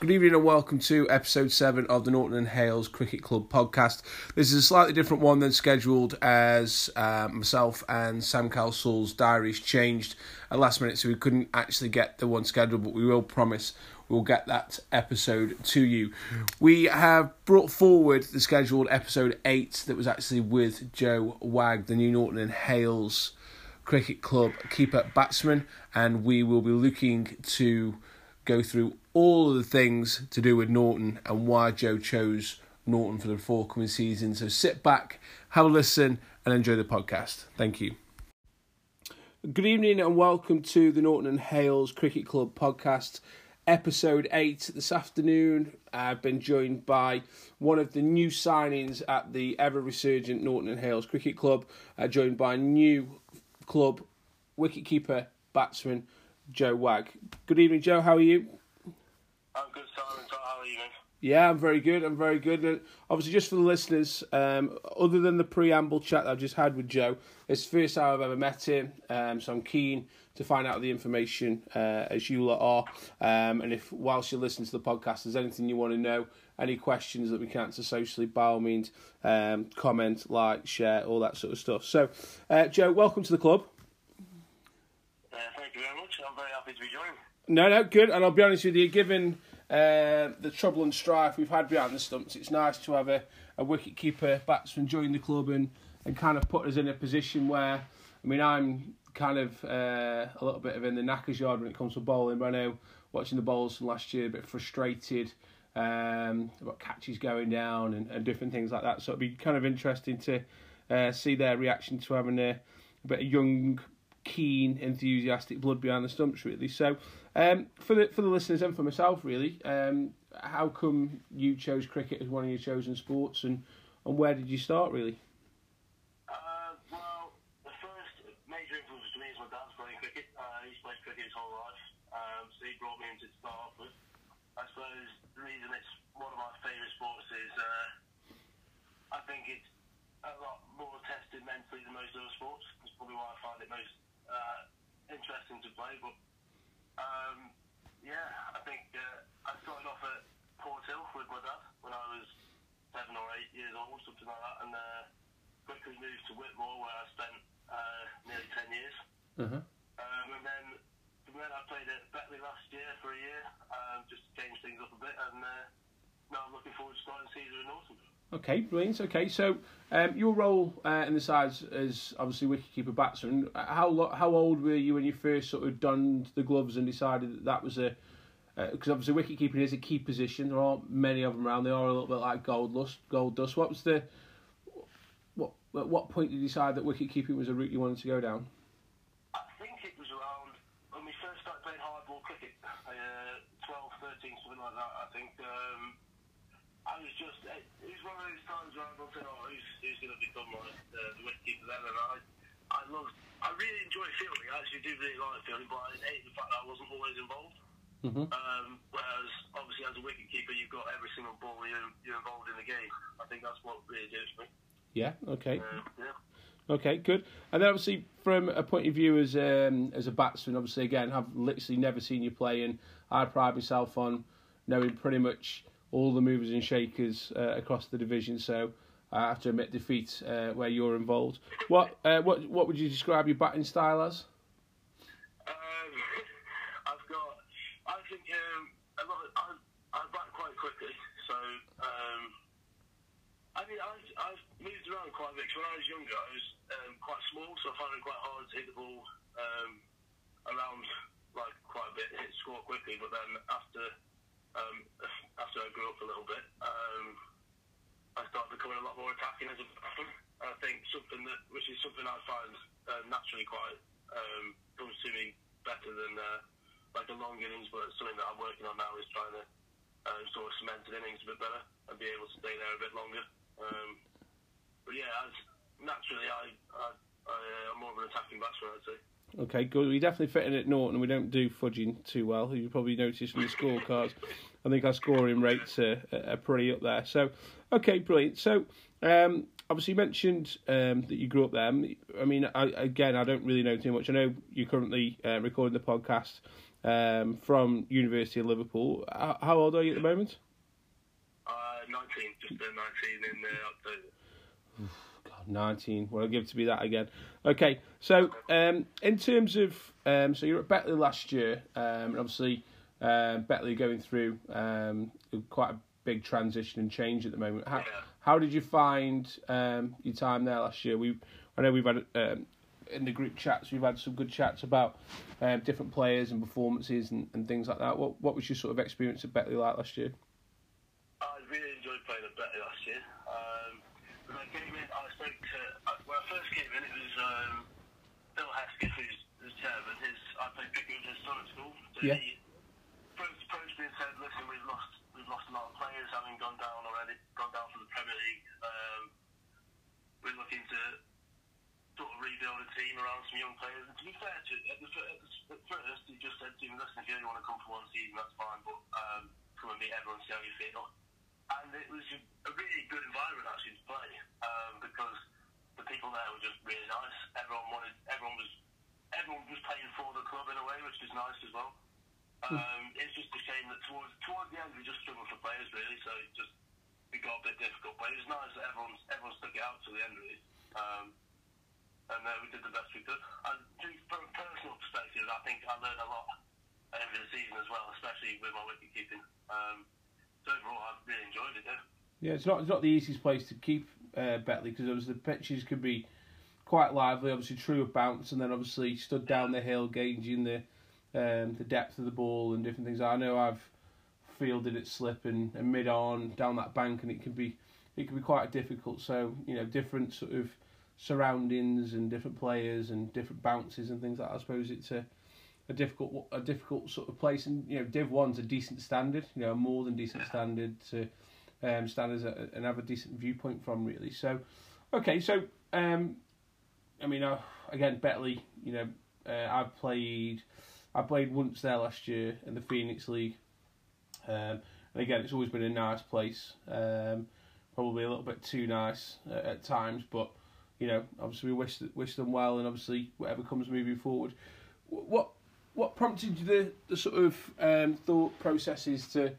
Good evening and welcome to episode 7 of the Norton and Hales Cricket Club podcast. This is a slightly different one than scheduled as uh, myself and Sam Cowsall's diaries changed at last minute, so we couldn't actually get the one scheduled, but we will promise we'll get that episode to you. We have brought forward the scheduled episode 8 that was actually with Joe Wagg, the new Norton and Hales Cricket Club keeper batsman, and we will be looking to go through all the things to do with Norton and why Joe chose Norton for the forthcoming season. So sit back, have a listen, and enjoy the podcast. Thank you. Good evening and welcome to the Norton and Hales Cricket Club podcast, episode 8. This afternoon, I've been joined by one of the new signings at the ever resurgent Norton and Hales Cricket Club, uh, joined by new club wicketkeeper batsman Joe Wagg. Good evening, Joe. How are you? I'm good, Simon. How are you, man? Yeah, I'm very good. I'm very good. And obviously, just for the listeners, um, other than the preamble chat that I've just had with Joe, it's the first time I've ever met him. Um, so I'm keen to find out the information uh, as you lot are. Um, and if whilst you're listening to the podcast, there's anything you want to know, any questions that we can answer socially, by all means, um, comment, like, share, all that sort of stuff. So, uh, Joe, welcome to the club. Uh, thank you very much. I'm very happy to be joined. No, no, good. And I'll be honest with you, given uh, the trouble and strife we've had behind the stumps, it's nice to have a, a wicket keeper batsman join the club and, and kind of put us in a position where, I mean, I'm kind of uh, a little bit of in the knackers yard when it comes to bowling. But I know watching the bowls from last year, a bit frustrated um, about catches going down and, and different things like that. So it'd be kind of interesting to uh, see their reaction to having a, a bit of young keen, enthusiastic blood behind the stumps, really. So, um, for the for the listeners and for myself, really, um, how come you chose cricket as one of your chosen sports, and and where did you start, really? Uh, well, the first major influence to me is my dad's playing cricket. Uh, he's played cricket his whole life, um, so he brought me into it to start with. I suppose the reason it's one of my favourite sports is uh, I think it's a lot more tested mentally than most other sports. That's probably why I find it most uh, interesting to play. But um, yeah, I think uh, I started off at Port Hill with my dad when I was seven or eight years old, something like that, and uh, quickly moved to Whitmore where I spent uh, nearly ten years. Uh-huh. Um, and then from then I played at Betley last year for a year, um, just to change things up a bit, and uh, now I'm looking forward to starting season in Norton. Okay, brilliant. Okay, so um, your role uh, in the sides as obviously wicketkeeper batsman. How how old were you when you first sort of donned the gloves and decided that that was a because uh, obviously wicketkeeping is a key position. There aren't many of them around. They are a little bit like gold dust. Gold dust. What was the what at what point did you decide that wicketkeeping was a route you wanted to go down? I think it was around when we first started playing hardball cricket, uh, 12, 13, something like that. I think. Um, I was just, it was one of those times where I was thinking, oh, who's, who's going to become like uh, the wicketkeeper then? And I, I loved, I really enjoy fielding. I actually do really like fielding, but I hate the fact that I wasn't always involved. Mm-hmm. Um, whereas, obviously, as a wicketkeeper, you've got every single ball you're, you're involved in the game. I think that's what really for me. Yeah. Okay. Uh, yeah. Okay, good. And then obviously, from a point of view as um, as a batsman, obviously, again, I've literally never seen you play, and I pride myself on knowing pretty much all the movers and shakers uh, across the division. So I have to admit defeat uh, where you're involved. What uh, what what would you describe your batting style as? Um, I've got, I think um, I, I back quite quickly, so um, I mean I've, moved around quite a bit. when I was younger, I was quite small, so I found it quite hard to hit the ball around like quite a bit, hit score quickly. But then after um, after I grew up a little bit, um, I started becoming a lot more attacking as a batsman. I think something that, which is something I find uh, naturally quite um, comes to me better than uh, like a long innings, but something that I'm working on now is trying to uh, sort of cement an innings a bit better and be able to stay there a bit longer. Um, but yeah, as naturally, I, I, I uh, I'm more of an attacking batsman, I'd say. Okay, good. We definitely fit in at Norton. We don't do fudging too well. You probably noticed from the scorecards. I think our scoring rates are, are pretty up there. So, okay, brilliant. So, um, obviously, you mentioned um, that you grew up there. I mean, I, again, I don't really know too much. I know you're currently uh, recording the podcast um, from University of Liverpool. How, how old are you at the moment? Uh, 19, just turned 19 in uh, October. God, 19. Well, I'll give to be that again. Okay, so um, in terms of, um, so you're at Betley last year, um, and obviously um, Betley going through um, quite a big transition and change at the moment. How, how did you find um, your time there last year? We, I know we've had um, in the group chats, we've had some good chats about um, different players and performances and, and things like that. What what was your sort of experience at Betley like last year? I really enjoyed playing at Betley last year. Um, when I came in, I spoke to, uh, when I first came in, it was um, Bill Hesketh, who's the chairman. His, I played cricket with his son at school. Yeah. he me and said, listen, we've lost, we've lost a lot of players having gone down already, gone down from the Premier League. Um, we're looking to sort of rebuild a team around some young players. And to be fair to at, the, fir- at first, he just said to me, listen, if you only want to come for one season, that's fine, but um, come and meet everyone, see how you feel. And it was a, really good environment actually to play um, because the people there were just really nice. Everyone wanted, everyone was, everyone was playing for the club in a way, which is nice as well. Um, it's just a shame that towards towards the end we just struggled for players really, so it just it got a bit difficult. But it was nice that everyone everyone stuck it out to the end really. Um, and uh, we did the best we could. And from a personal perspective, I think I learned a lot over the season as well, especially with my wicket keeping. Um, so overall, I really enjoyed it. Yeah. Yeah, it's not it's not the easiest place to keep uh, Betley because obviously the pitches could be quite lively. Obviously, true of bounce, and then obviously stood down the hill, gauging the um, the depth of the ball and different things. I know I've fielded it slip and, and mid on down that bank, and it can be it can be quite difficult. So you know, different sort of surroundings and different players and different bounces and things like that. I suppose it's a a difficult a difficult sort of place, and you know, Div One's a decent standard, you know, more than decent standard to um, stand as a, and have a decent viewpoint from really. So, okay, so um, I mean, uh, again, Betley, you know, uh, I've played, I played once there last year in the Phoenix League, um, and again, it's always been a nice place. Um, probably a little bit too nice uh, at times, but you know, obviously we wish wish them well, and obviously whatever comes moving forward. What what prompted the the sort of um, thought processes to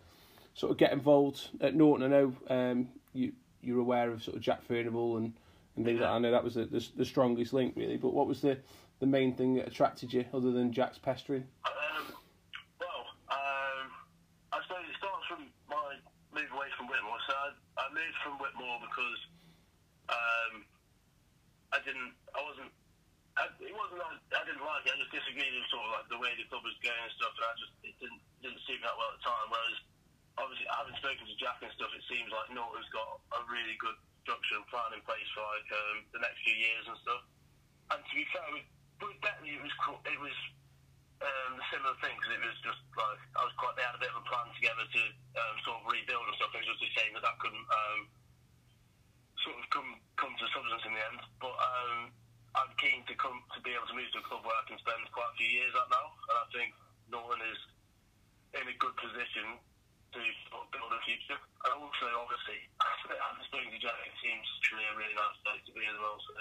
sort of get involved at Norton? I know um, you you're aware of sort of Jack Furnival and, and things like that. I know that was the, the the strongest link really, but what was the the main thing that attracted you other than Jack's pestering? Um, well, um, I suppose it starts from my move away from Whitmore. So I, I moved from Whitmore because um, I didn't, I wasn't, I, it wasn't like I didn't like it. I just disagreed with sort of like the way the club was going and stuff, and I just it didn't didn't suit me that well at the time. Whereas obviously, having spoken to Jack and stuff, it seems like Norton's got a really good structure and plan in place for like um, the next few years and stuff. And to be fair, with, with Betley, it was cool. It was um, a similar thing because it was just like I was quite. They had a bit of a plan together to um, sort of rebuild and stuff. It was just a shame that that couldn't um, sort of come come to substance in the end. But um, I'm keen to come to be able to move to a club where I can spend quite a few years at now, and I think Norton is in a good position to sort of build a future. And also, obviously, having spoken to Jack, it seems truly a really nice place to be as well. So,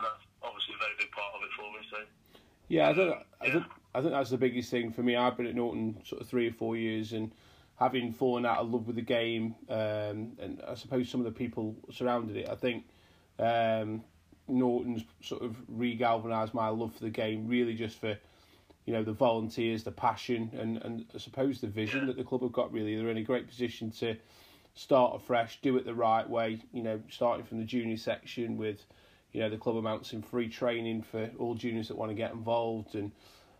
and that's obviously a very big part of it for me. So. Yeah, I think I think that's the biggest thing for me. I've been at Norton sort of three or four years, and having fallen out of love with the game, um, and I suppose some of the people surrounded it. I think um, Norton's sort of re-galvanised my love for the game, really just for you know the volunteers, the passion, and and I suppose the vision that the club have got. Really, they're in a great position to start afresh, do it the right way. You know, starting from the junior section with you know the club amounts in free training for all juniors that want to get involved and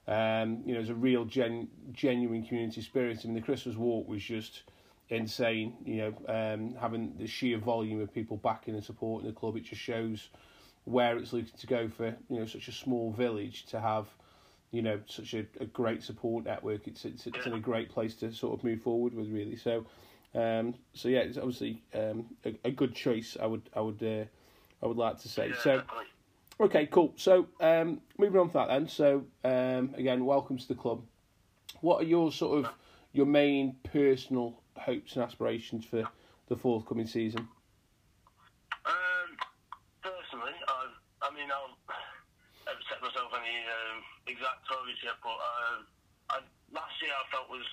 um, you know there's a real gen, genuine community spirit. I mean the Christmas walk was just insane you know um, having the sheer volume of people backing and supporting the club. It just shows where it's looking to go for you know such a small village to have you know such a, a great support network. It's, it's it's in a great place to sort of move forward with really. So um, so yeah it's obviously um, a, a good choice I would I would uh, I would like to say. So. Okay, cool. So, um, moving on from that then. So, um, again, welcome to the club. What are your sort of your main personal hopes and aspirations for the forthcoming season? Um, personally, I, I mean, I'll haven't set myself any um, exact targets yet, but um, I, last year I felt was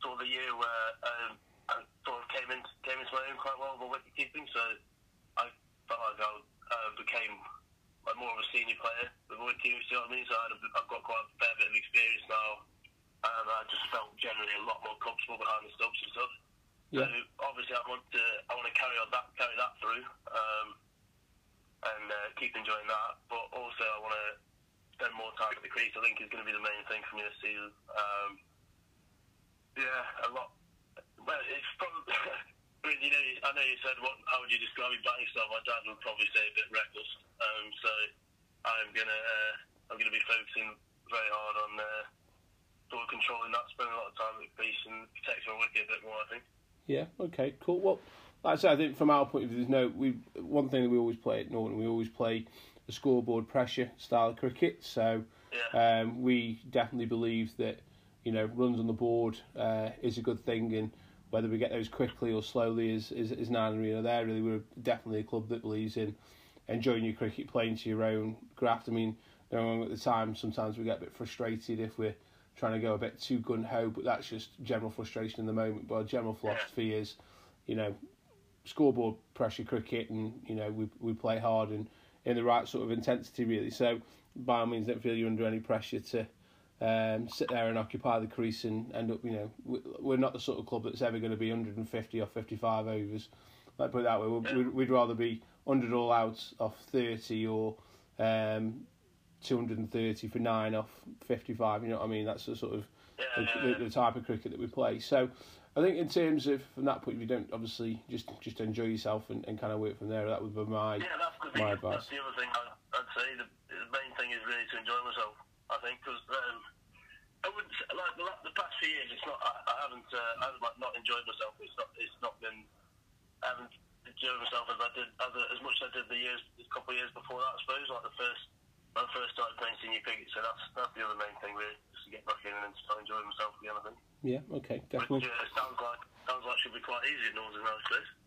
sort of the year where um, I sort of came in came into my own quite well with wicket keeping. So I felt like I uh, became like more of a senior player with wicket keeping. You know what I mean? So I had a, I've got quite a fair bit of experience now, and I just felt generally a lot more comfortable behind the stumps and stuff. Yeah. So obviously I want to I want to carry on that carry that through. Um, and uh, keep enjoying that, but also I want to spend more time at the crease. I think is going to be the main thing for me this season. Um, yeah, a lot. Well, it's probably. you know, I know you said, "What? How would you describe your batting style?" My dad would probably say a bit reckless. Um, so I'm gonna uh, I'm gonna be focusing very hard on uh, sort of controlling that, spending a lot of time at the crease and protecting my wicket a bit more. I think. Yeah. Okay. Cool. Well, like I said, I think from our point of view, there's no. We one thing that we always play at Norton, we always play the scoreboard pressure style of cricket. So Yeah. um, we definitely believe that you know runs on the board uh, is a good thing, and whether we get those quickly or slowly is is, is neither here nor there. Really, we're definitely a club that believes in enjoying your cricket, playing to your own graft. I mean, you at the time, sometimes we get a bit frustrated if we're trying to go a bit too gun ho, but that's just general frustration in the moment. But our general philosophy is, you know, scoreboard pressure cricket, and you know we we play hard and in the right sort of intensity really. So by all means, don't feel you're under any pressure to um, sit there and occupy the crease and end up. You know, we- we're not the sort of club that's ever going to be 150 or 55 overs. Like put it that way, we'd, we'd rather be 100 all outs off 30 or um, 230 for nine off 55. You know what I mean? That's the sort of the, the, type of cricket that we play. So I think in terms of from that point of view, don't obviously just just enjoy yourself and, and kind of work from there. That would be my Yeah, that's thing. my advice. That's the other thing I'd, I'd say. The, the main thing is really to enjoy myself. I think because um, I would say, like the, the past few years, it's not. I, I haven't. Uh, I haven't like not enjoyed myself. It's not. It's not been. I haven't enjoyed myself as I did as, as much as I did the years, a couple of years before that. I suppose like the first. When I first started playing senior cricket, so that's that's the other main thing really, just to get back in and start enjoying myself again. I think. Yeah, okay, Which definitely. uh, sounds like sounds like should be quite easy at Norton.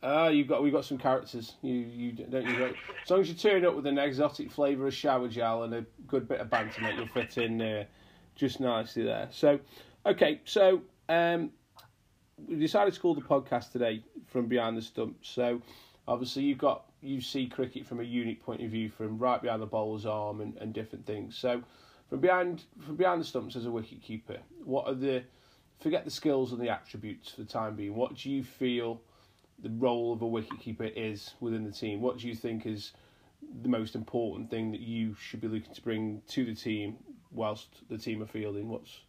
Ah, you've got we've got some characters. You you don't you? Got, as long as you turn up with an exotic flavour of shower gel and a good bit of banter, mate, you'll fit in uh, just nicely there. So, okay, so um, we decided to call the podcast today from behind the stumps. So, obviously, you've got you see cricket from a unique point of view, from right behind the bowler's arm and, and different things. So, from behind from behind the stumps as a wicket keeper, what are the forget the skills and the attributes for the time being. What do you feel the role of a wicketkeeper is within the team? What do you think is the most important thing that you should be looking to bring to the team whilst the team are fielding? What's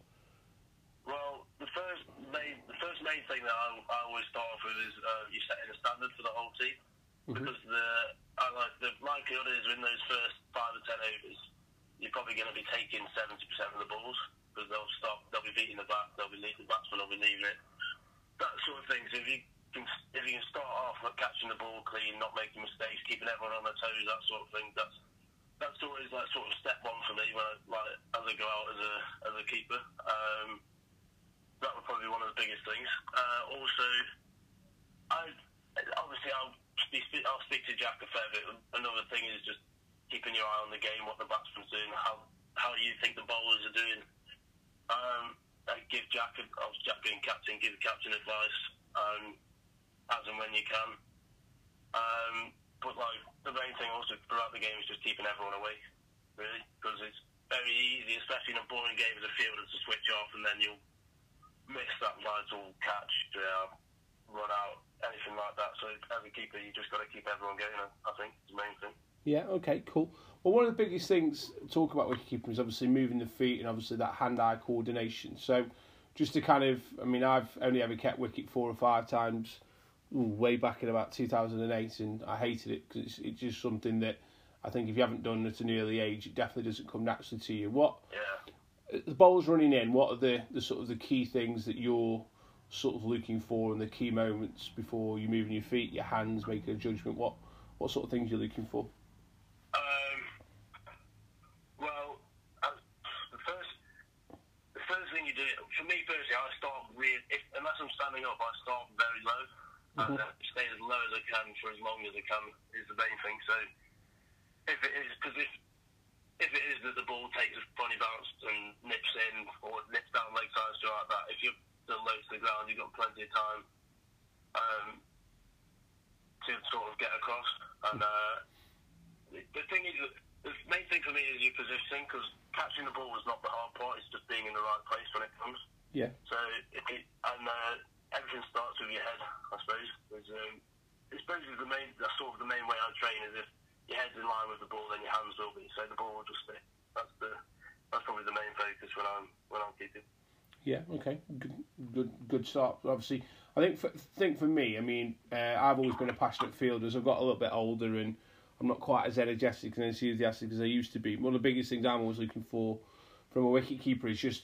Well, the first main the first main thing that I, I always start off with is uh, you setting a standard for the whole team because the I like the likelihood is in those first five or ten overs you're probably going to be taking seventy percent of the balls because they'll stop they'll be beating the bat they'll be leaving the batsman will be leaving it that sort of thing. So if you can if you can start off with catching the ball clean, not making mistakes, keeping everyone on their toes, that sort of thing. That's that's always like sort of step one for me when I like as I go out as a as a keeper. Um, that would probably be one of the biggest things. Uh, also, I obviously I'll speak, I'll speak to Jack a fair bit. Another thing is just keeping your eye on the game, what the batsman's doing, how how you think the bowlers are doing. Um, I give Jack, obviously Jack being captain, give captain advice um, as and when you can. Um, but like the main thing also throughout the game is just keeping everyone awake, really, because it's very easy, especially in a boring game as a fielder, to switch off and then you'll miss that vital catch, uh, run out, anything like that. So as a keeper, you just got to keep everyone going. I think is the main thing. Yeah, okay, cool. Well, one of the biggest things to talk about wicketkeeping is obviously moving the feet and obviously that hand-eye coordination. So, just to kind of, I mean, I've only ever kept wicket four or five times, ooh, way back in about 2008, and I hated it because it's, it's just something that I think if you haven't done at an early age, it definitely doesn't come naturally to you. What Yeah. the ball's running in? What are the, the sort of the key things that you're sort of looking for and the key moments before you're moving your feet, your hands, making a judgment? What what sort of things you're looking for? Um, well, uh, the first, the first thing you do, for me personally, I start really, if, unless I'm standing up, I start very low. And uh, stay as low as I can for as long as I can is the main thing. So, if it is, because if, if it is that the ball takes a funny bounce and nips in or nips down leg side or like that, if you're still low to the ground, you've got plenty of time um, to sort of get across. And uh, the, the thing is, the main thing for me is your positioning because catching the ball is not the hard part; it's just being in the right place when it comes. Yeah. So it, and uh, everything starts with your head, I suppose. Um, it's basically the main. That's sort of the main way I train is if your head's in line with the ball, then your hands will be. So the ball will just stay. That's the. That's probably the main focus when I'm when I'm keeping. Yeah. Okay. Good. Good. Good start. Obviously, I think for think for me. I mean, uh, I've always been a passionate fielder. As I've got a little bit older and I'm not quite as energetic and enthusiastic as I used to be. One of the biggest things I'm always looking for from a wicketkeeper is just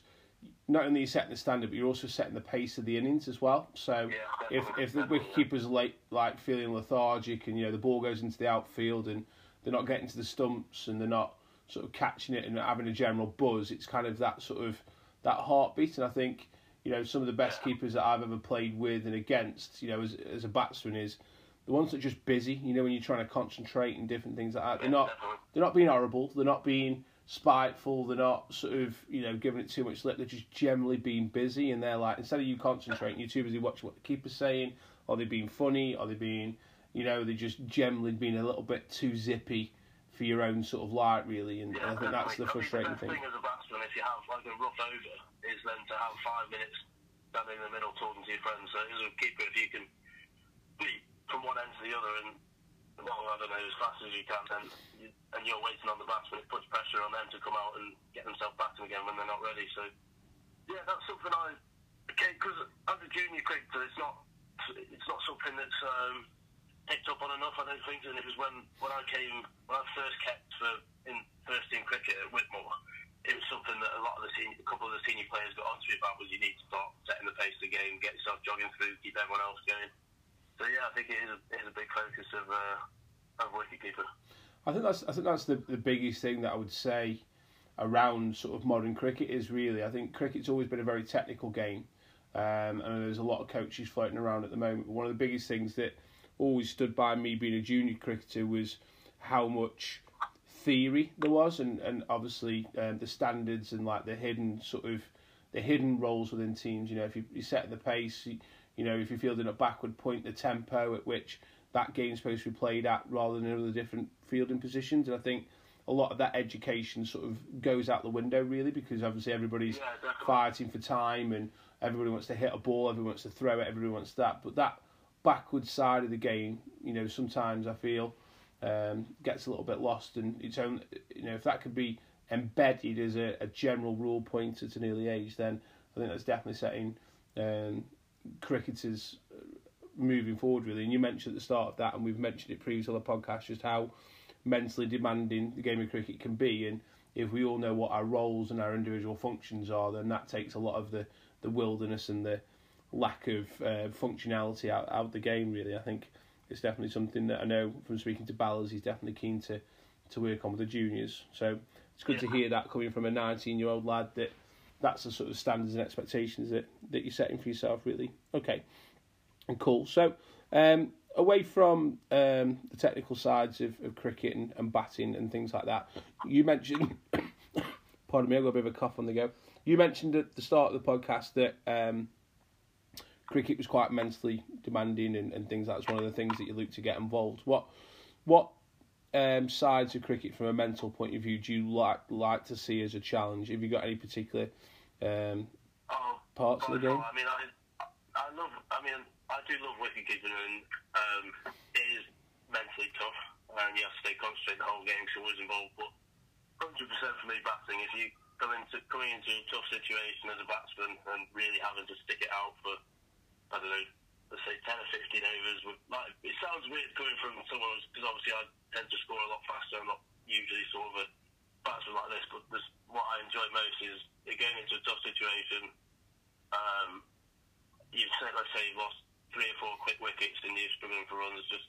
not only setting the standard, but you're also setting the pace of the innings as well. So Yeah, if if the wicket keeper's late, like feeling lethargic, and you know the ball goes into the outfield and they're not getting to the stumps and they're not sort of catching it and having a general buzz, it's kind of that sort of that heartbeat. And I think you know some of the best keepers that I've ever played with and against, you know, as as a batsman is the ones that are just busy. You know, when you're trying to concentrate and different things like that, they're not they're not being horrible. They're not being spiteful. They're not sort of you know giving it too much lip. They're just generally being busy, and they're like instead of you concentrating, you're too busy watching what the keeper's saying. Are they being funny? Are they being you know they're just generally being a little bit too zippy for your own sort of light, really. And, Yeah, I think that's the frustrating thing. thing as a batsman, if you have like a rough over, is then to have five minutes standing in the middle talking to your friends. So as a keeper, if you can be from one end to the other and well, I don't know, as fast as you can, then you, and you're waiting on the batsman, it puts pressure on them to come out and get themselves batting again when they're not ready. So yeah, that's something I okay because as a junior cricketer, it's not it's not something that's um, picked up on enough. I don't think, and it was when when I came when I first kept for in first team cricket at Whitmore. It was something that a lot of the senior, a couple of the senior players got onto me about was you need to start setting the pace of the game, get yourself jogging through, keep everyone else going. So yeah, I think it is a, it is a big focus of uh, of wicketkeeper. I think that's I think that's the the biggest thing that I would say around sort of modern cricket is really I think cricket's always been a very technical game, um, and there's a lot of coaches floating around at the moment. But one of the biggest things that always stood by me being a junior cricketer was how much theory there was, and and obviously um, the standards and like the hidden sort of the hidden roles within teams. You know, if you, you set the pace, you, you know, if you're fielding a backward point, the tempo at which that game's supposed to be played at, rather than other different fielding positions. And I think a lot of that education sort of goes out the window really because obviously everybody's Yeah, fighting for time and everybody wants to hit a ball, everyone wants to throw it, everybody wants that. But that backward side of the game, you know, sometimes I feel um, gets a little bit lost. And it's own, you know, if that could be embedded as a, a general rule point at an early age, then I think that's definitely setting um, cricketers uh, moving forward really. And you mentioned at the start of that, and we've mentioned it previously on the podcast, just how mentally demanding the game of cricket can be. And if we all know what our roles and our individual functions are, then that takes a lot of the, the wilderness and the lack of uh, functionality out, out of the game. Really, I think it's definitely something that I know from speaking to Ballers, he's definitely keen to to work on with the juniors. So it's good to hear that coming from a 19 year old lad that that's the sort of standards and expectations that, that you're setting for yourself, really. Okay, and cool. So, um, away from um, the technical sides of, of cricket and, and batting and things like that, you mentioned, pardon me, I've got a bit of a cough on the go. You mentioned at the start of the podcast that um, cricket was quite mentally demanding and, and things. That's one of the things that you look to get involved. What, what um, sides of cricket from a mental point of view do you like like to see as a challenge? Have you got any particular um, Oh, parts of the game? I mean, I, I love. I mean, I do love wicket keeping, and um, it is mentally tough, and you have to stay concentrated the whole game. 'cause you're always involved. But 100% for me, batting. If you come into coming into a tough situation as a batsman and really having to stick it out for, I don't know, let's say 10 or 15 overs. Like, it sounds weird coming from someone because obviously I tend to score a lot faster. I'm not usually sort of a batsman like this, but this, what I enjoy most is going into a tough situation. Um, you've said, let's say, you've lost three or four quick wickets and you're struggling for runs. Just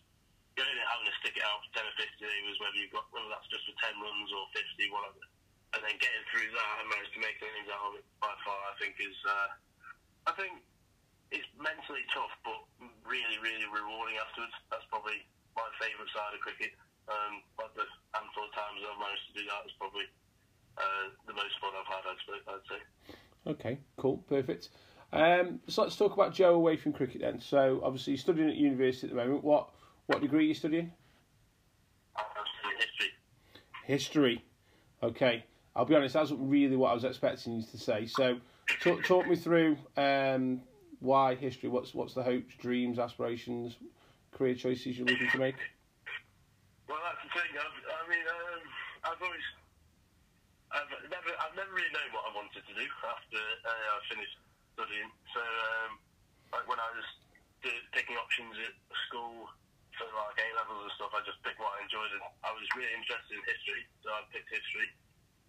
going and having to stick it out for 10 or 50 overs, whether you've got whether that's just for 10 runs or 50, whatever, and then getting through that and manage to make an innings out of it by far, I think is, uh, I think it's mentally tough, but really, really rewarding afterwards. That's probably my favourite side of cricket. Um, like the handful of times I've managed to do that is probably uh, the most fun I've had. I'd say. I'd say. Okay, cool, perfect. Um, so let's talk about Joe away from cricket then. So obviously you're studying at university at the moment. What what degree are you studying? I'm studying history. History. Okay. I'll be honest, that's really what I was expecting you to say. So talk, talk me through um, why history. What's what's the hopes, dreams, aspirations, career choices you're looking to make? Well, that's the thing. I've, I mean, um, I've always, I've never, I've never really known what I wanted to do after uh, I finished studying. So, um, like when I was picking options at school for like A levels and stuff, I just picked what I enjoyed, and I was really interested in history, so I picked history.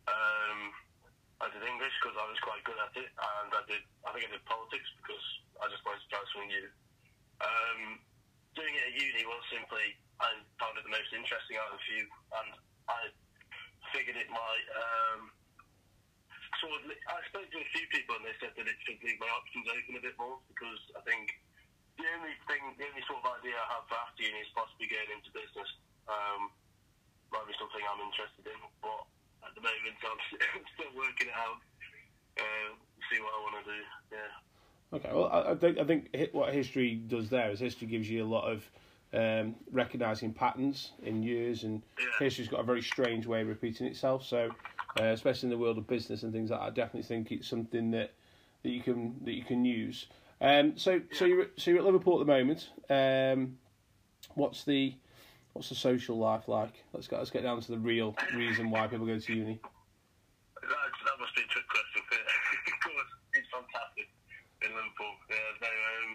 Um, I did English because I was quite good at it, and I did, I think I did politics because I just wanted to try something new. Um, doing it at uni was simply I found it the most interesting out of the few, and I figured it might. Um, sort of, I spoke to a few people, and they said that it should leave my options open a bit more because I think the only thing, the only sort of idea I have for after uni is possibly going into business. Um, might be something I'm interested in, but the moment I'm still working it out. Uh, see what I want to do. Yeah. Okay, well, I, I think I think what history does there is history gives you a lot of um, recognizing patterns in years, and Yeah. history's got a very strange way of repeating itself. So, uh, especially in the world of business and things like that, I definitely think it's something that that you can that you can use. Um, so, so you're at- so you're at Liverpool at the moment. Um, what's the what's the social life like? Let's get let's get down to the real reason why people go to uni. That, that must be a trick question. of course, it's fantastic in Liverpool. Yeah, no, um,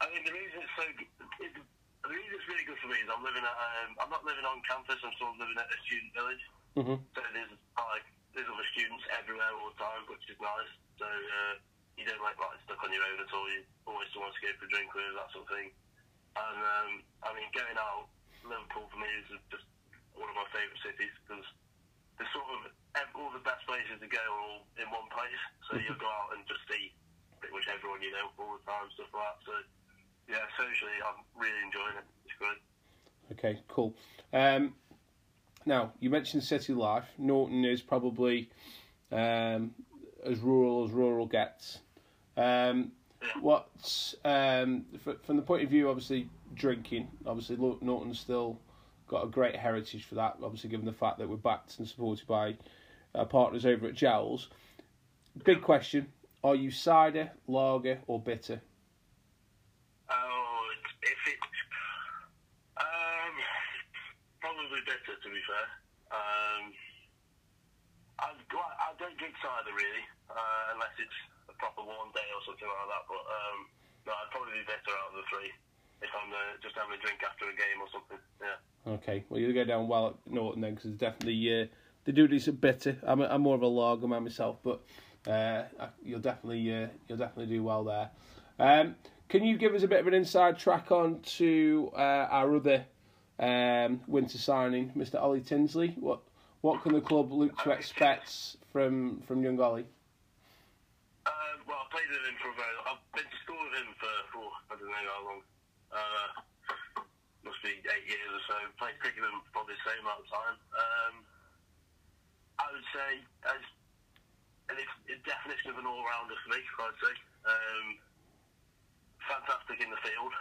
I mean, the reason it's so good, it, the reason it's really good for me is I'm living at, um, I'm not living on campus, I'm sort of living at a student village. hmm So there's like, there's other students everywhere all the time, which is nice. So uh, you don't like like stuck on your own at all. You always want to go for a drink with that sort of thing. And um, I mean, going out, Liverpool for me is just one of my favourite cities because there's sort of all the best places to go are all in one place. So you go out and just see pretty much everyone you know all the time, stuff like that. So yeah, socially, I'm really enjoying it. It's great. Okay, cool. Um, now you mentioned city life. Norton is probably um, as rural as rural gets. Um, what's um, from the point of view, obviously drinking. Obviously, Norton's still got a great heritage for that. Obviously, given the fact that we're backed and supported by our partners over at Joules. Big question: Are you cider, lager, or bitter? Oh, if it, um, probably better to be fair. Um, I, I don't drink cider really, uh, unless it's proper warm day or something like that. But um, no, I'd probably be better out of the three if I'm uh, just having a drink after a game or something. Yeah. Okay, well you'll go down well at Norton then, because definitely uh, they do some bitter. I'm a, I'm more of a lager man myself, but uh, you'll definitely uh, you'll definitely do well there. Um, can you give us a bit of an inside track on to uh, our other um, winter signing, Mr. Ollie Tinsley? What what can the club look to expect from from young Ollie? Well, I played with him for very. I've been with him for, for I don't know how long. Uh, must be eight years or so. Played cricket with him probably the same amount of time. Um, I would say as a definition of an all-rounder for me. I'd say. Um, fantastic in the field.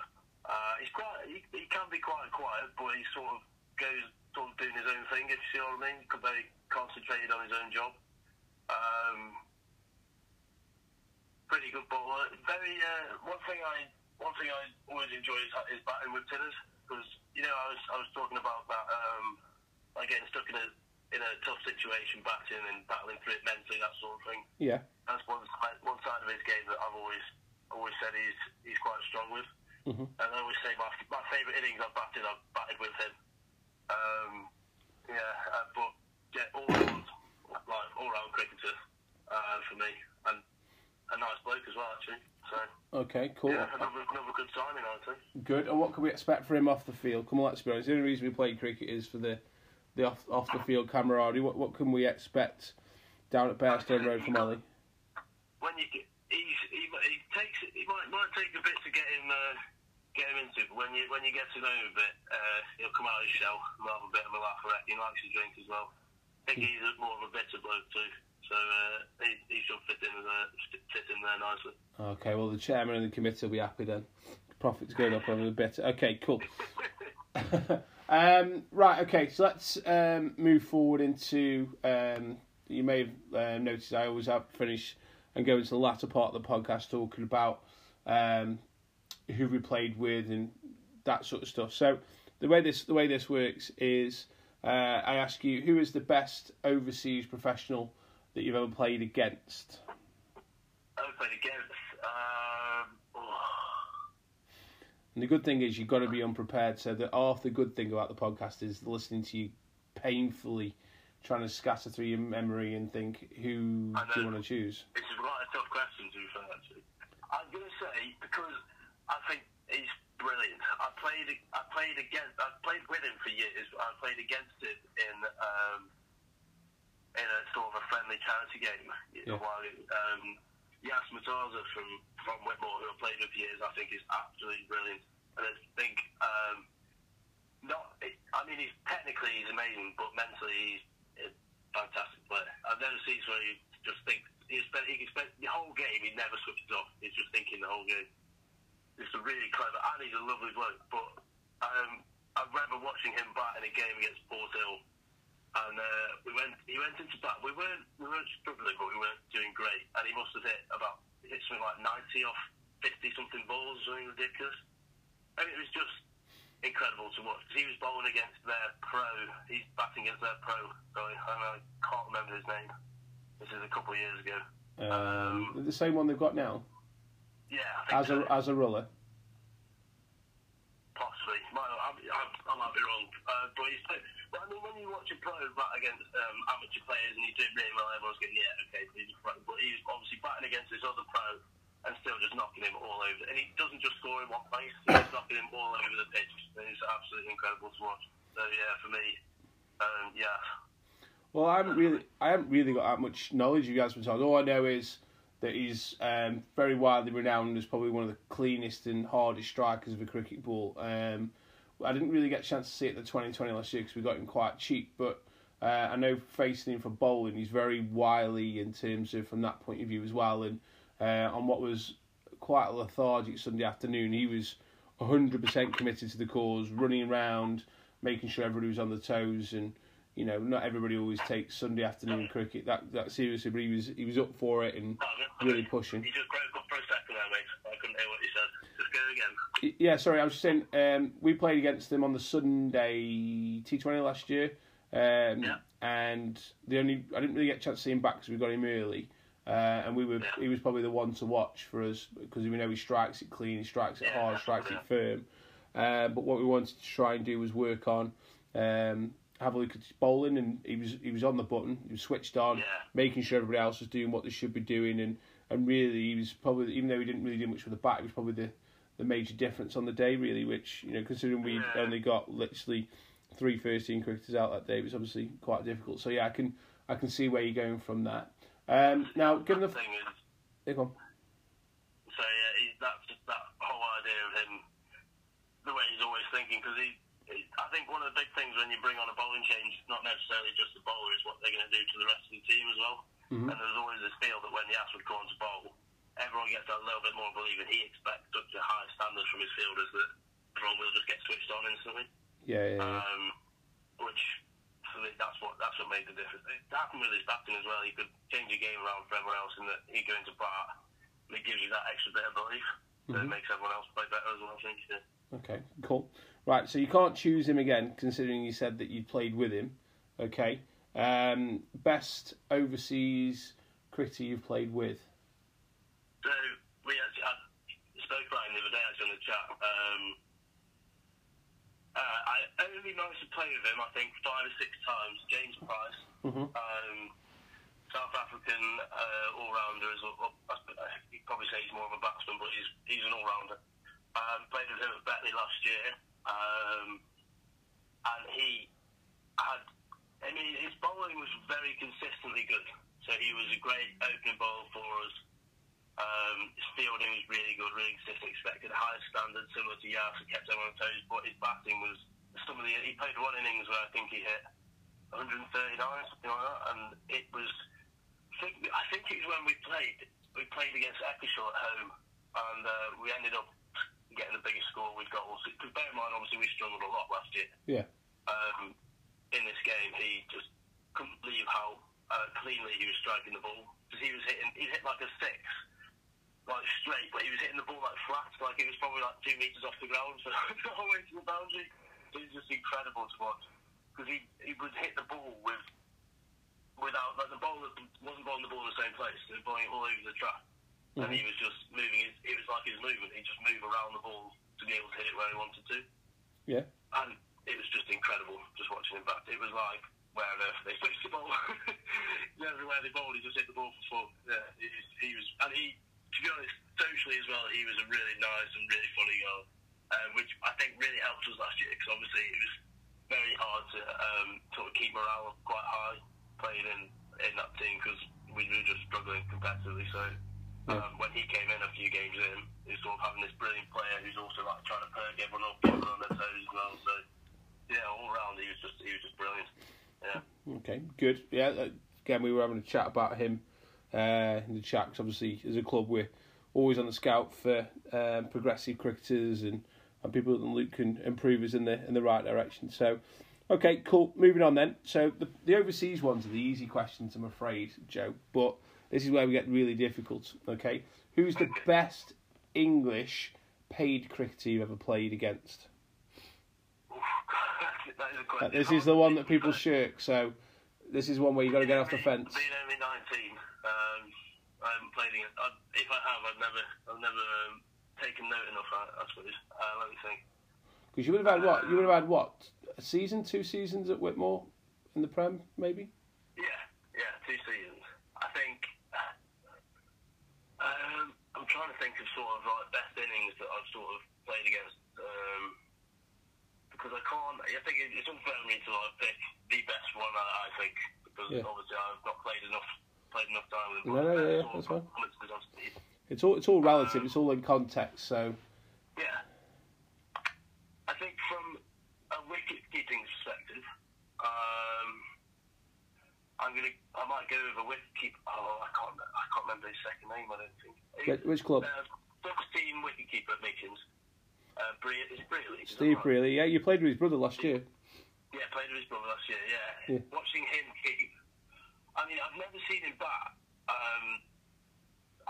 Uh, he's quite. He, he can be quite quiet, but he sort of goes sort of doing his own thing. If you see what I mean, very concentrated on his own job. Um, pretty good bowler. Very uh, one thing I one thing I always enjoy is, is batting with tinners because you know I was I was talking about that um, like getting stuck in a in a tough situation, batting and battling through it mentally, that sort of thing. Yeah. That's one side, one side of his game that I've always always said he's he's quite strong with. Mhm. And I always say my my favourite innings I've batted, I've batted with him. Um, yeah, uh, but yeah, all round like all round cricketer uh, for me, a nice bloke as well actually. So Okay, cool. yeah, another another good signing, I'd say. Good. And what can we expect for him off the field? Come on, let's be honest. The only reason we play cricket is for the the off off the field camaraderie. What what can we expect down at Bearstone Road from Ollie? when you get, he's, he, he takes it might might take a bit to get him uh, get him into it, but when you when you get to know him a bit, uh, he'll come out of his shell and have a bit of a laugh. I. He likes to drink as well. I think he's a, more of a better bloke too. So uh, he, he should fit in there, fit in there nicely. Okay, well the chairman and the committee will be happy then. Profits going up on the bit. Okay, cool. um, right, okay, so let's um, move forward into. Um, you may have uh, noticed I always have to finish and go into the latter part of the podcast talking about um, who we played with and that sort of stuff. So the way this the way this works is uh, I ask you who is the best overseas professional that you've ever played against. I've played against. Um, oh. And the good thing is you've got to be unprepared. So the half the good thing about the podcast is listening to you painfully trying to scatter through your memory and think who do you want to choose. This is quite a tough question to be fair, actually. I'm going to say because I think he's brilliant. I played, I played against, I played with him for years. I played against him in um, in a sort of a friendly charity game. Yeah. A while ago. Um, Yas Mataza from from Whitmore, who I played with years, I think is absolutely brilliant. And I think um, not. I mean, he's technically he's amazing, but mentally he's a fantastic player. I've never seen where you just think he spent he can spend the whole game. He never switches off. He's just thinking the whole game. It's a really clever, and he's a lovely bloke. But um, I remember watching him bat in a game against Port Hill, and uh, we went. He went into bat. We weren't we weren't struggling, but we weren't doing great. And he must have hit about hit something like ninety off fifty something balls, something ridiculous. I mean, it was just incredible to watch. he was bowling against their pro. He's batting against their pro. Sorry, I can't remember his name. This is a couple of years ago. Um, the same one they've got now Yeah, as so. a as a ruler. Possibly. Might, I, I, I might be wrong. Uh, but he's, I mean, when you watch a pro bat against um, amateur players and he's doing really well, everyone's going, yeah, okay, he's a pro. But he's obviously batting against this other pro and still just knocking him all over. And he doesn't just score in one place, he's knocking him all over the pitch. It's absolutely incredible to watch. So, yeah, for me, um, yeah. Well, I haven't really, I haven't really got that much knowledge of Yasmin Todd. All I know is that he's um, very widely renowned as probably one of the cleanest and hardest strikers of a cricket ball. Um, I didn't really get a chance to see it at the 2020 last year because we got him quite cheap, but uh, I know facing him for bowling, he's very wily in terms of from that point of view as well. And uh, on what was quite a lethargic Sunday afternoon, he was 100% committed to the cause, running around, making sure everybody was on the toes and you know, not everybody always takes Sunday afternoon cricket that that seriously, but he was he was up for it and really pushing. You just broke up for a second there, mate. I couldn't hear what you said. Just go again. Yeah, sorry, I was just saying um, we played against them on the Sunday T Twenty last year, um, Yeah. and the only I didn't really get a chance to see him back because we got him early, uh, and we were Yeah. he was probably the one to watch for us because we know he strikes it clean, he strikes it Yeah, hard, strikes it firm. Uh, but what we wanted to try and do was work on. Um, have a look at his bowling, and he was he was on the button, he was switched on, Yeah. making sure everybody else was doing what they should be doing, and, and really he was probably even though he didn't really do much with the bat, he was probably the, the major difference on the day really, which you know considering we Yeah. only got literally three first team cricketers out that day, it was obviously quite difficult. So yeah, I can I can see where you're going from that. Um, now given the thing is, yeah, go on. So yeah, he, that's just that whole idea of him, the way he's always thinking. Because he, he, I think one of the big things when you bring on a bowling change, it's not necessarily just the bowler; it's what they're going to do to the rest of the team as well. Mhm. And there's always this feel that when come on to bowl, everyone gets a little bit more believing. He expects such a high standards from his fielders that everyone will just get switched on instantly. Yeah, yeah, yeah. Um, which for me, that's what that's what made the difference. It happened with his batting as well. He could change the game around for everyone else, and that he go into bat, and it gives you that extra bit of belief. That Mhm. makes everyone else play better as well. I think. Yeah. Okay, cool. Right, so you can't choose him again, considering you said that you played with him. Okay. Um, best overseas cricketer you've played with. So we actually I spoke about him the other day actually on the chat. Um, uh, I only managed to play with him, I think, five or six times. James Price, Mm-hmm. um, South African uh, all-rounder. As well. You'd probably say he's more of a batsman, but he's he's an all-rounder. Um, played with him at Betley last year, um, and he had. I mean, his bowling was very consistently good. So he was a great opening bowler for us. Um, his fielding was really good, really consistent. Expected high standards, similar to Yas, kept everyone on toes. But his batting was some of the. He played one innings where I think he hit 139, something like that, and it was. I think, I think it was when we played. We played against Eccleshall at home, and uh, we ended up getting the biggest score with goals. Because bear in mind, obviously, we struggled a lot last year. Yeah. Um, in this game, he just couldn't believe how uh, cleanly he was striking the ball. Because he was hitting, he hit like a six, like straight, but he was hitting the ball like flat, like it was probably like two meters off the ground, so the whole way to the boundary. It was just incredible to watch because he he would hit the ball with without like the ball wasn't bowling the ball in the same place. He was bowling it all over the track, mm-hmm. and he was just moving. His, it was like his movement. He just moved around the ball to be able to hit it where he wanted to. Yeah. And it was just incredible just watching him back. It was like where on earth they switched the ball. Everywhere they bowled, he just hit the ball for fun. Yeah, he, he was, and he, to be honest, socially as well, he was a really nice and really funny guy, uh, which I think really helped us last year because obviously it was very hard to um, sort of keep morale quite high playing in in that team because we were just struggling competitively. So. Um, when he came in a few games in, he was sort of having this brilliant player who's also like trying to perk everyone up, everyone on their toes as well. So yeah, all round he was just he was just brilliant. Yeah. Okay, good. Yeah, uh, again, we were having a chat about him uh, in the chat. Obviously, as a club, we're always on the scout for um, progressive cricketers and, and people that Luke can improve us in the in the right direction. So, okay, cool. Moving on then. So the the overseas ones are the easy questions, I'm afraid, Joe. But this is where we get really difficult. Okay, who's the best English paid cricketer you've ever played against? Uh, this is the one that people shirk, so this is one where you got to get off the fence. Being only 19, um, I haven't played against. I, if I have, I've never, I've never um, taken note enough. I, I suppose. Uh, let me think. Because you would have had what? You would have had what? A season, two seasons at Whitmore in the Prem, maybe. Yeah, yeah, two seasons. I think. Um, I'm trying to think of sort of like best innings that I've sort of played against. Um, because I can't. I think it's unfair for me to like pick the best one. I, I think because yeah. obviously I've not played enough played enough time with. No, no, yeah, yeah, that's fine. It's all it's all relative. Um, it's all in context. So yeah, I think from a wicket keeping perspective, um, I'm gonna I might go with a wicket keeper. Oh, I can't I can't remember his second name. I don't think. Which club? Uh, team wicket keeper Uh, Brearley. Steve Brearley, yeah, you played with his brother last year. Yeah, played with his brother last year. Yeah. yeah. Watching him keep, I mean, I've never seen him bat. Um,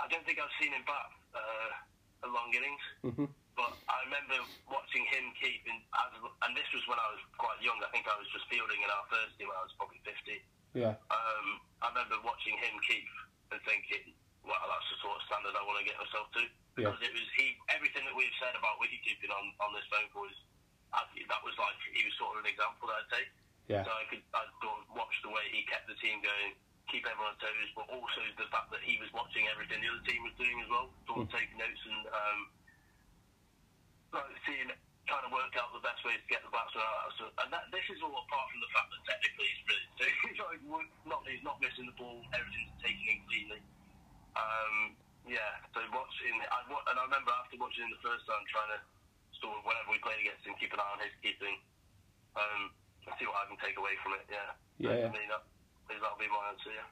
I don't think I've seen him bat uh, a long innings. Mm-hmm. But I remember watching him keep, in, and this was when I was quite young. I think I was just fielding in our first team when I was probably 50. Yeah. Um, I remember watching him keep and thinking, well, that's the sort of standard I want to get myself to because yeah. it was he. Everything that we've said about wicket keeping on, on this phone call is that was like he was sort of an example that I'd say. Yeah. So I could I sort of watch the way he kept the team going, keep everyone on toes, but also the fact that he was watching everything the other team was doing as well, sort of mm. taking notes and um, like seeing trying to work out the best ways to get the batsman out. So, and that, this is all apart from the fact that technically he's brilliant. So he's not, he's not missing the ball, everything's taken in cleanly. Um, yeah, so watching, I, and I remember after watching him the first time, trying to sort of whenever we played against him, keep an eye on his keeping, um, and see what I can take away from it. Yeah, yeah. So me, that, that'll be my answer. Yeah.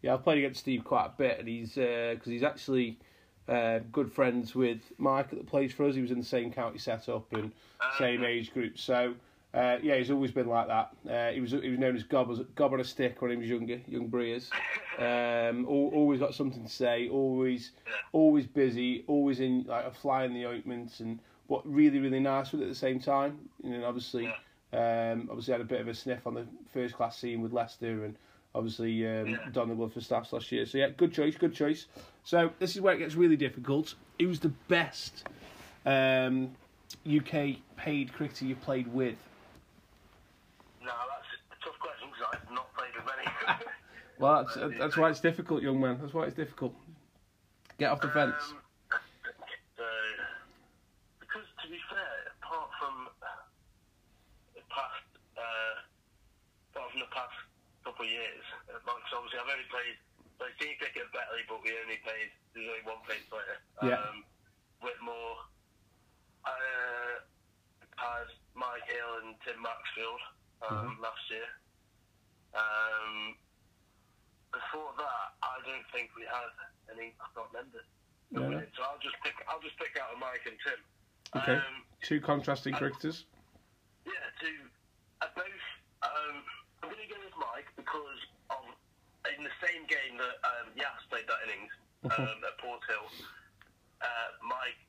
Yeah, I've played against Steve quite a bit, and he's because uh, he's actually uh, good friends with Mike that plays for us. He was in the same county setup and uh, same age group, so. Uh, yeah, he's always been like that. Uh, he was he was known as Gob, Gob on a stick when he was younger, young Breers. Um, always got something to say. Always, always busy. Always in like a fly in the ointment, and what really really nice with it at the same time. You know, obviously, um, obviously had a bit of a sniff on the first class scene with Leicester, and obviously um, done the glove for staffs last year. So yeah, good choice, good choice. So this is where it gets really difficult. Who's the best um, UK paid cricketer you played with? Well, that's, that's why it's difficult, young man. That's why it's difficult. Get off the um, fence. So, because to be fair, apart from the past, uh, apart from the past couple of years, uh, like obviously I've only played like senior cricket at Betley, but we only played. There's only one player. Yeah. Um, Whitmore. Uh, has Mike Hill and Tim Maxfield um, mm-hmm. last year. Um, before that, I don't think we had any. I can't remember. Yeah. So I'll just pick. I'll just pick out Mike and Tim. Okay. Um, Two contrasting cricketers. yeah, to uh, both. Um, I'm going to go with Mike because of in the same game that um, Yas played that innings um, at Port Hill. Uh, Mike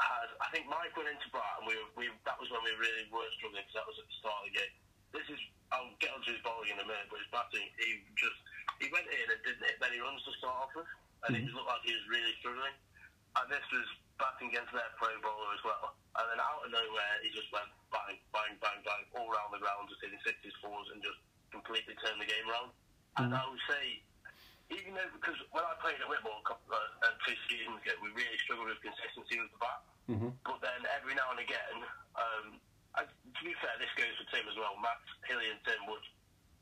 had. I think Mike went into bat, and we, were, we that was when we really were struggling because that was at the start of the game. This is. I'll get onto his bowling in a minute, but his batting, he just he went in and didn't hit many runs to start off with, and it looked like he was really struggling. And this was batting against their pro bowler as well. And then out of nowhere, he just went bang, bang, bang, bang, all around the ground, just hitting sixes, fours, and just completely turned the game around. And I would say, even though, because when I played at Whitmore a couple, uh, uh, two seasons ago, we really struggled with consistency with the bat. But then every now and again, um, and to be fair, this goes for Tim as well. Matt, Hilly, and Tim would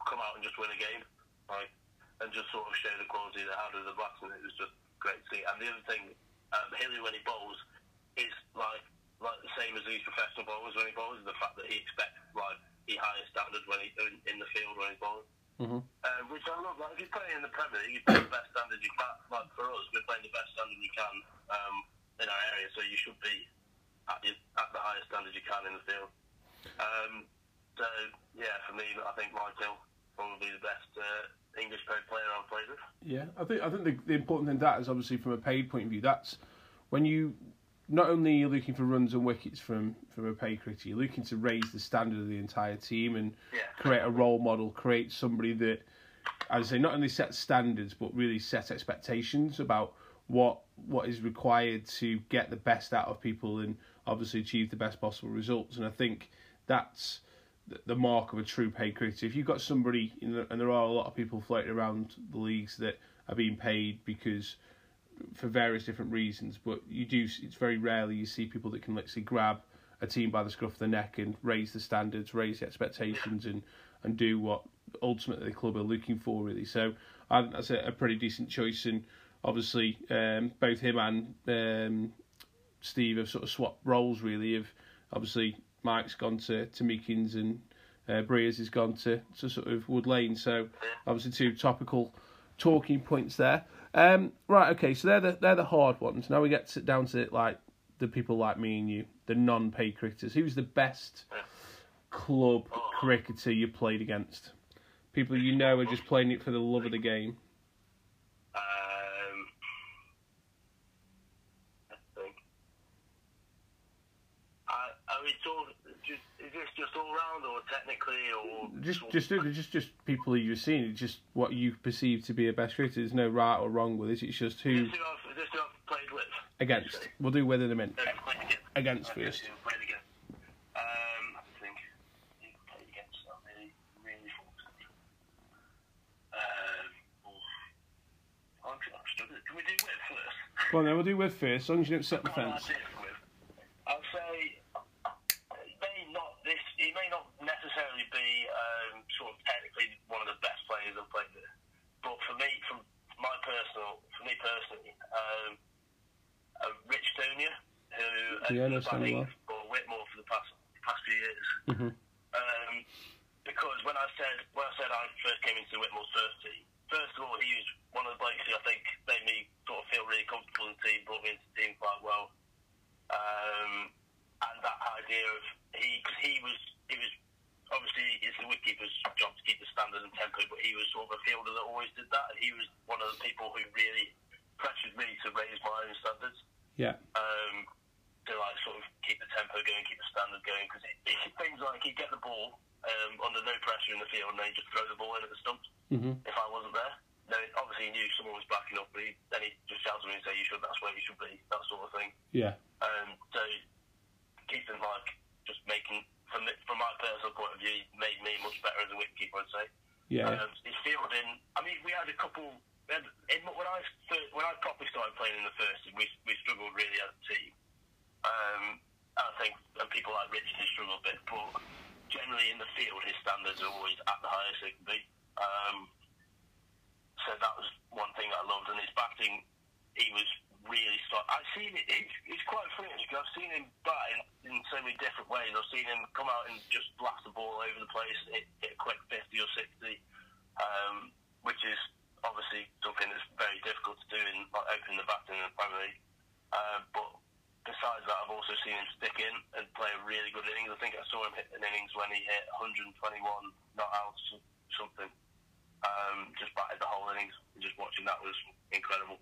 come out and just win a game, right? And just sort of show the quality they had with the bats, and it was just great to see. And the other thing, um, Hilly when he bowls is like like the same as these professional bowlers when he bowls. The fact that he expects like the highest standards when he in, in the field when he's bowling. Mhm. Um, which I love. Like if you're playing in the Premier League, you play the best standard you can. Like for us, we're playing the best standard you can um, in our area, so you should be at, your, at the highest standard you can in the field. Um, so yeah, for me, I think Michael probably the best uh, English paid player I've played with. Yeah, I think I think the, the important thing that is obviously from a paid point of view. That's when you not only you're looking for runs and wickets from from a paid cricketer, you're looking to raise the standard of the entire team and Yeah. create a role model, create somebody that, as I say, not only sets standards but really set expectations about what what is required to get the best out of people and obviously achieve the best possible results. And I think that's the- the mark of a true paid cricketer. If you've got somebody, know, and there are a lot of people floating around the leagues that are being paid because for various different reasons, but you do. It's very rarely you see people that can literally grab a team by the scruff of the neck and raise the standards, raise the expectations, and and do what ultimately the club are looking for. Really, so I think that's a, a pretty decent choice. And obviously, um, both him and um, Steve have sort of swapped roles. Really, of obviously Mike's gone to to Meekins and uh, Breers has gone to, to sort of Wood Lane. So obviously two topical talking points there. Um, right, okay, so they're the they're the hard ones. Now we get to, down to like the people like me and you, the non-paid cricketers. Who's the best club cricketer you played against? People you know are just playing it for the love of the game. Um, I think. I, are we talking? Just, is this just all round or technically or Just just just just people who you've seen. It's just what you perceive to be a best cricketer. There's no right or wrong with it. It's just who this who I've, this who I've played with? against. We'll do with in a minute. No, I've played against. First. Um, I think who I've played against. I'm really, really fortunate. Um, oh, I'm, I'm struggling. Can we do with first? Then. We'll do with first. As long as you don't set the Well, fence. I did with. I'll say he may not this. He may not necessarily be um, sort of technically one of the best players I've played with, but for me, from my personal, for me personally, um, uh, Rich Donia, who Yeah, I know has been well. for Whitmore for the past past few years. Mhm. Um, because when I said when I said I first came into Whitmore's first team, first of all, he was one of the blokes who I think made me sort of feel really comfortable in the team, brought me into the team quite well. Um, and that idea of he, cause he was, he was obviously it's the wicketkeeper's job to keep the standard and tempo, but he was sort of a fielder that always did that. He was one of the people who really pressured me to raise my own standards Yeah. um, to like sort of keep the tempo going, keep the standard going. Because things like he'd get the ball um, under no pressure in the field, and then just throw the ball in at the stumps Mhm. if I wasn't there. Then obviously he knew someone was backing up, but he, then he just shouts at me and say, "You should. That's where you should be." That sort of thing. Yeah. Um, so keeping like just making from the, from my personal point of view, he made me much better as a wicketkeeper. I'd say. Yeah. Um, his fielding. I mean, we had a couple. We had, in, when I first, when I properly started playing in the first, team, we we struggled really as a team. Um, I think and people like Rich do struggle a bit, but generally in the field, his standards are always at the highest they can be. Um, so that was one thing I loved, and his batting, he was really start. I've seen it. He's, he's quite funny because I've seen him bat in, in so many different ways. I've seen him come out and just blast the ball over the place, hit, hit a quick fifty or sixty. play a really good innings. I think I saw him hit an innings when he hit 121 not out something. Um, just batted the whole innings. Just watching that was incredible.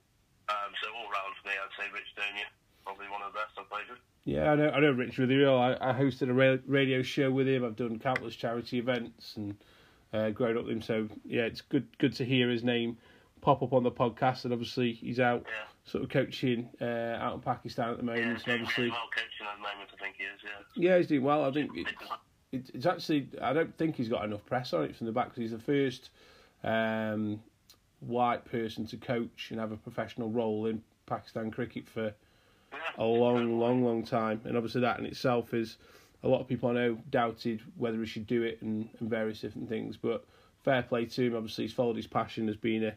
Um, so all round for me, I'd say Rich Dernia, probably one of the best I've played with. Yeah, I know Rich really. I, I hosted a radio show with him. I've done countless charity events and uh, grown up with him. So yeah, it's good good to hear his name pop up on the podcast. And obviously, he's out Yeah. sort of coaching uh, out in Pakistan at the Yeah, moment. he's and obviously, well coaching at the moment, I think he is. Yeah. yeah, he's doing well. I think it, it, it's actually. I don't think he's got enough press on it from the back because he's the first um, white person to coach and have a professional role in Pakistan cricket for Yeah. A long, long, long time. And obviously, that in itself is a lot of people I know doubted whether he should do it and, and various different things. But fair play to him. Obviously, he's followed his passion as being a,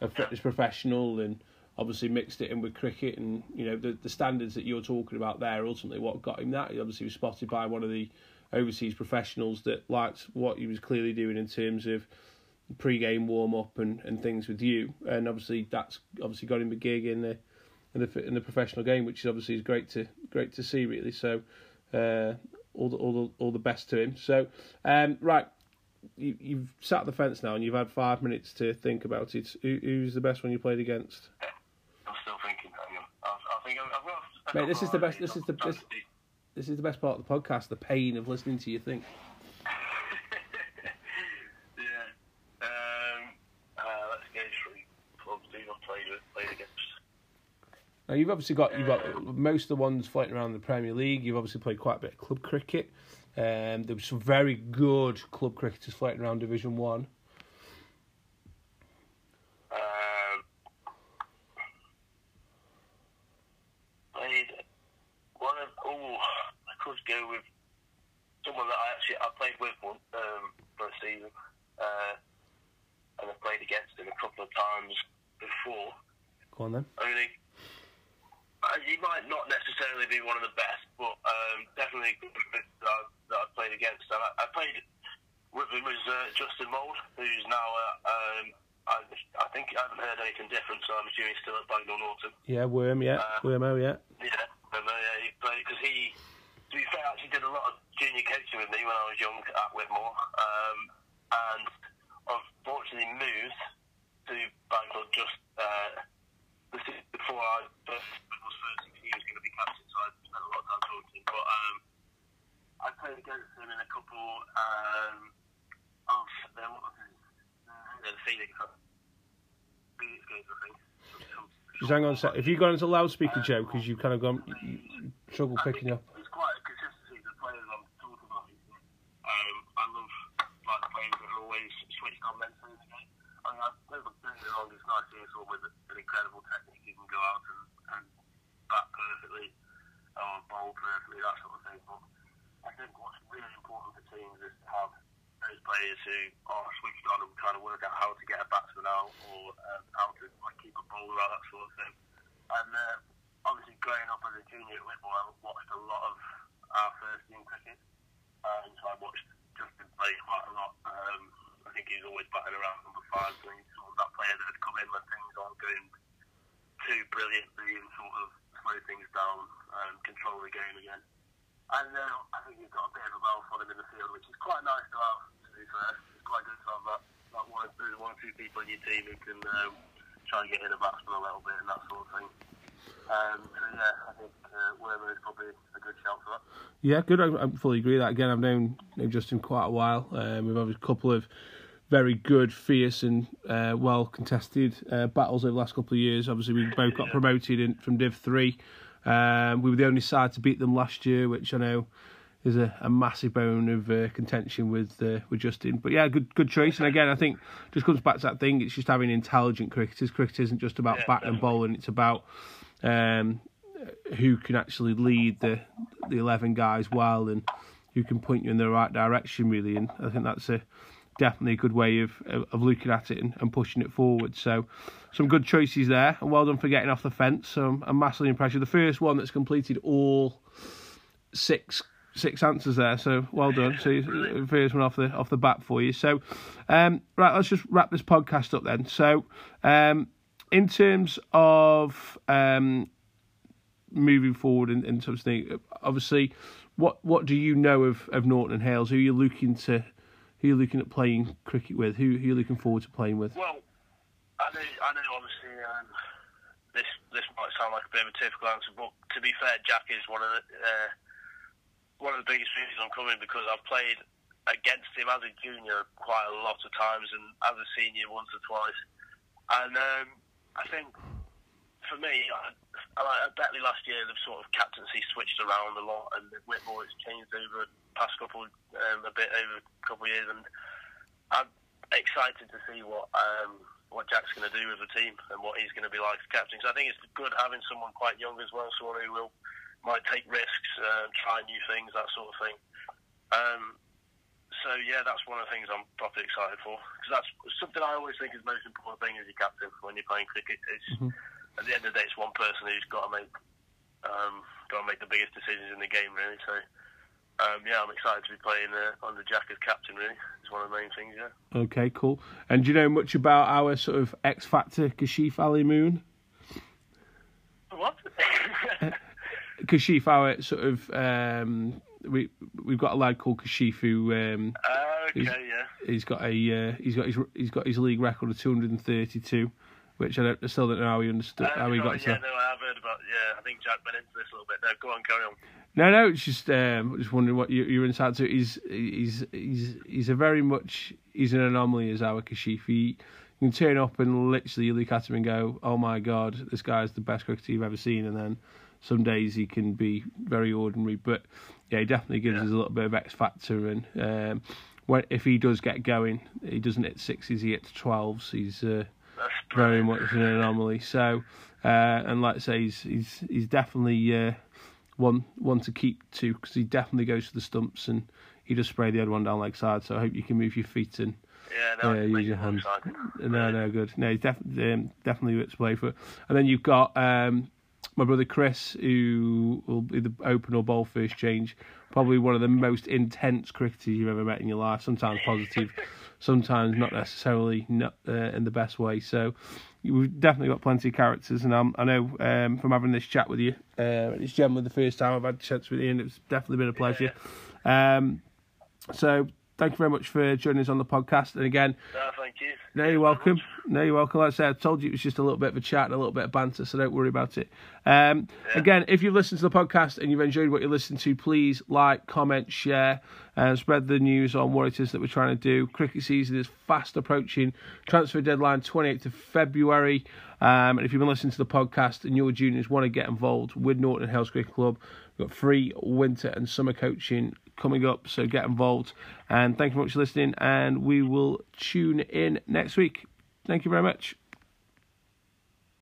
a fitness professional and obviously mixed it in with cricket. And you know, the, the standards that you're talking about there ultimately what got him that. He obviously was spotted by one of the overseas professionals that liked what he was clearly doing in terms of pre-game warm up and, and things with you, and obviously that's obviously got him a gig in the in the in the professional game, which is obviously is great to great to see really. So uh, all the all the all the best to him. So um, right, you, you've sat the fence now, and you've had five minutes to think about it. Who, who's the best one you played against? I'm still thinking. I, I think I've, got. Mate, this is the best- this is the best- This is the best part of the podcast: the pain of listening to you think. yeah. Um, uh, let's go through clubs who I've played with, played against. Now you've obviously got you've got most of the ones floating around the Premier League. You've obviously played quite a bit of club cricket. Um, there were some very good club cricketers floating around Division One. One of I could go with someone that I actually I played with one um, for a season, uh, and I played against him a couple of times before. Go on then. Only might not necessarily be one of the best, but um, definitely a good that I, that I played against. And I, I played with him was uh, Justin Mould, who's now uh, um, I, I think I haven't heard anything different, so I'm assuming he's still at Bagnall Norton. Yeah, Worm. Yeah, Uh, Wormo. Yeah. Yeah, uh, yeah, he played because he, to be fair, actually did a lot of junior coaching with me when I was young at Whitmore, um, and unfortunately moved to Bagnall just uh, before I first was first. He was going to be captain, so I spent a lot of time talking to him. But um, I played against him in a couple um, of the, what was it? Uh, the Phoenix, Phoenix games, I think. Just hang on a sec. If you go into loudspeaker, Joe, because you've kind of gone you, struggle picking up. It's quite a consistency of the players I'm talking about. Um, I love like players that are always switched on mentally in. I mean, I don't get me wrong, it's nice seeing with an incredible technique who can go out and, and bat perfectly or bowl perfectly, that sort of thing. But I think what's really important for teams is to have those players who are switched on and trying to work out how to get a batsman out or um, how to like keep a bowler out, that sort of thing. And uh, obviously, growing up as a junior at Whitmore, I watched a lot of our first team cricket, and so I watched Justin play quite a lot. Um, think he's always batting around number five, so he's sort of that player that had come in when things aren't going too brilliantly and sort of slow things down and control the game again. And uh, I think he's got a bit of a mouth on him in the field, which is quite nice to have. To be fair, it's quite good to have that, that one, there's one or two people in your team who can um, try and get in a batsman a little bit and that sort of thing. Um, so yeah, I think uh, Wormer is probably a good shout for that. Yeah, good. I, I fully agree that. Again, I've known, known Justin quite a while. Um, we've had a couple of very good, fierce, and uh, well contested uh, battles over the last couple of years. Obviously, we both got promoted in, from Div 3. Um, we were the only side to beat them last year, which I know is a, a massive bone of uh, contention with uh, with Justin. But yeah, good good choice. And again, I think just comes back to that thing. It's just having intelligent cricketers. Cricket isn't just about Yeah, batting and bowling. It's about um, who can actually lead the the eleven guys well and who can point you in the right direction really. And I think that's a definitely a good way of of, looking at it and, and pushing it forward. So some good choices there, and well done for getting off the fence. So I'm, I'm massively impressed. You're the first one that's completed all six six answers there. So well done. So the first one off the off the bat for you. So um, right, let's just wrap this podcast up then. So um, in terms of um, moving forward in, terms of thing, obviously what what do you know of, of Norton in Hales? Who are you looking to who are you looking at playing cricket with? Who, who are you looking forward to playing with? Well, I know, I know obviously um, this this might sound like a bit of a typical answer, but to be fair, Jack is one of the uh, one of the biggest reasons I'm coming because I've played against him as a junior quite a lot of times and as a senior once or twice. And um, I think for me, I, I, Betley last year, the sort of captaincy switched around a lot, and Whitmore has changed over the past couple, um, a bit over a couple of years, and I'm excited to see what um, what Jack's going to do with the team and what he's going to be like as captain. Because I think it's good having someone quite young as well, someone who will might take risks, uh, try new things, that sort of thing. Um, so yeah, that's one of the things I'm properly excited for because that's something I always think is the most important thing as your captain when you're playing cricket. It's mm-hmm. At the end of the day, it's one person who's got to make um, got to make the biggest decisions in the game, really. So um, yeah, I'm excited to be playing uh, under Jack as captain. Really, it's one of the main things. Yeah. Okay, cool. And do you know much about our sort of X Factor Kashif Ali Moon? What? Kashif, our sort of um, we we've got a lad called Kashif who um, uh, okay, yeah. He's got a uh, he's got his he's got his league record of 232, which I, still don't know how he understood uh, how he got yeah, to. Yeah, no, I have heard about. Yeah, I think Jack went into this a little bit. No, go on, carry on. No, no, it's just um, just wondering what you, you're inside to. He's he's he's he's a very much he's an anomaly as our Kashif. He you can turn up and literally you look at him and go, "Oh my god, this guy's the best cricketer you've ever seen," and then some days he can be very ordinary, but yeah, he definitely gives yeah. us a little bit of X factor. And um, when, if he does get going, he doesn't hit sixes, he hits twelves. He's uh, very much an anomaly. So, uh, and like I say, he's he's he's definitely uh, one one to keep to because he definitely goes to the stumps and he does spray the other one down leg side. So I hope you can move your feet and. Yeah, no, uh, use your hands. No, no, good. No, he's def- um, definitely to play for. And then you've got um, my brother Chris, who will be the open or bowl first change. Probably one of the most intense cricketers you've ever met in your life. Sometimes positive, sometimes not necessarily not, uh, in the best way. So we've definitely got plenty of characters, and I'm, i know um, from having this chat with you, uh, it's generally the first time I've had chats with you, and it's definitely been a pleasure. Um, so thank you very much for joining us on the podcast. And again, no, thank you. No, you're welcome. No, you're welcome. Like I said, I told you it was just a little bit of a chat and a little bit of banter, so don't worry about it. Um, yeah. Again, if you've listened to the podcast and you've enjoyed what you listened to, please like, comment, share, and spread the news on what it is that we're trying to do. Cricket season is fast approaching. Transfer deadline 28th of February. Um, and if you've been listening to the podcast and your juniors want to get involved with Norton Hales Cricket Club, we've got free winter and summer coaching coming up, so get involved. And thank you very much for listening, and we will tune in next week. Thank you very much.